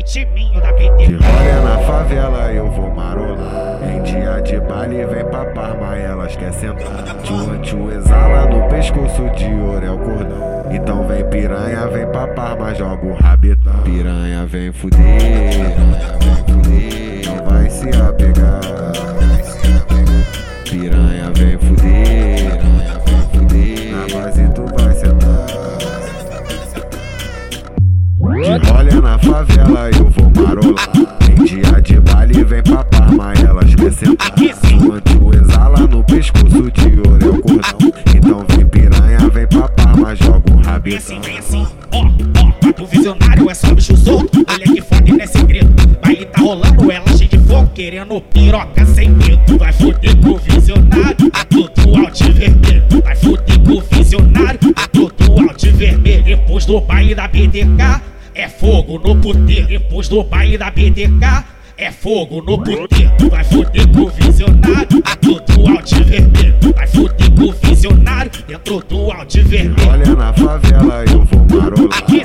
vitiminho da PT. De rolha na favela eu vou marolar. Em dia de baile vem pra Parma, elas quer sentar. Tio tchua exala no pescoço de ouro é o cordão. Então vem piranha, vem pra Parma, joga o rabetão. Piranha vem fuder, piranha vem fuder. Favela eu vou marolar. Em dia de baile vem pra Parma elas quer sentar. Quando exala no pescoço de ouro é o cordão. Então vem piranha, vem pra Parma, joga o Vem rabetão. assim, vem assim, ó, ó. O visionário é só bicho solto. Olha que foda, não é segredo. Baile tá rolando, ela cheia de fogo. Querendo piroca sem medo. Vai foder com o visionário. É tudo alto vermelho. Vai foder com o visionário. É tudo alto vermelho. Depois do baile da BDK, é fogo no puteiro. Depois do baile da BDK. É fogo no puteiro, vai foder com o visionário, é tudo alto e vermelho. Vai foder com o visionário, dentro do alto vermelho. Olha na favela eu vou marolar. Em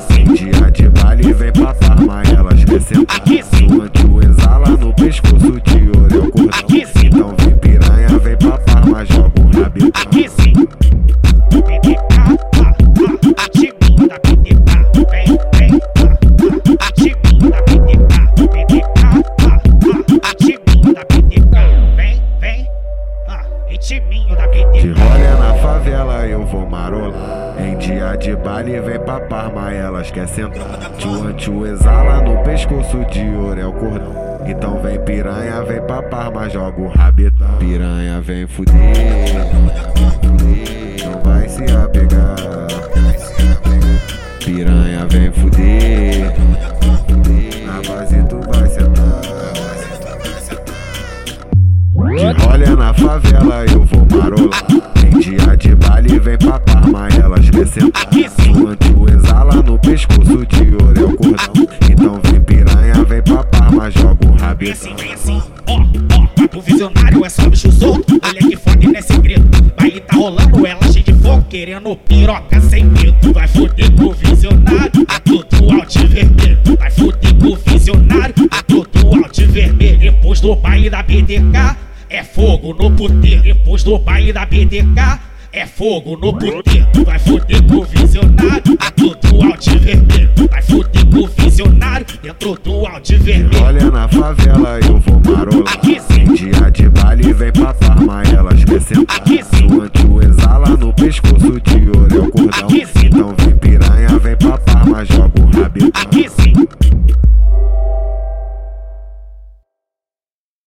favela eu vou marolar. Em dia de baile vem pra Parma elas quer sentar. Tchu tchu exala no pescoço de ouro é o cordão. Então vem piranha, vem pra Parma, joga o rabetão. Piranha vem fuder, piranha vem fuder. Não vai se apegar. Piranha vem fuder, na base tu vai sentar. De olha na favela eu vou marolar. Dia de baile vem pra Parma elas quer sentar. Quando exala no pescoço de ouro é o cordão. Então vem piranha, vem pra Parma, joga o Vem rabetão. assim, vem assim, ó, ó. O visionário é só bicho solto. Olha que foda, não é segredo. Baile tá rolando, ela cheia de fogo. Querendo piroca sem medo. Vai foder com o visionário. É tudo alto vermelho. Vai foder com o visionário. É tudo alto vermelho. Depois do baile da BDK, é fogo no puteiro. Depois do baile da BDK. É fogo no puteiro, vai foder com o visionário, tudo alto e vermelho. Vai foder com o visionário, dentro do alto e vermelho. Olha na favela eu vou marolar. Em dia de baile vem pra Parma elas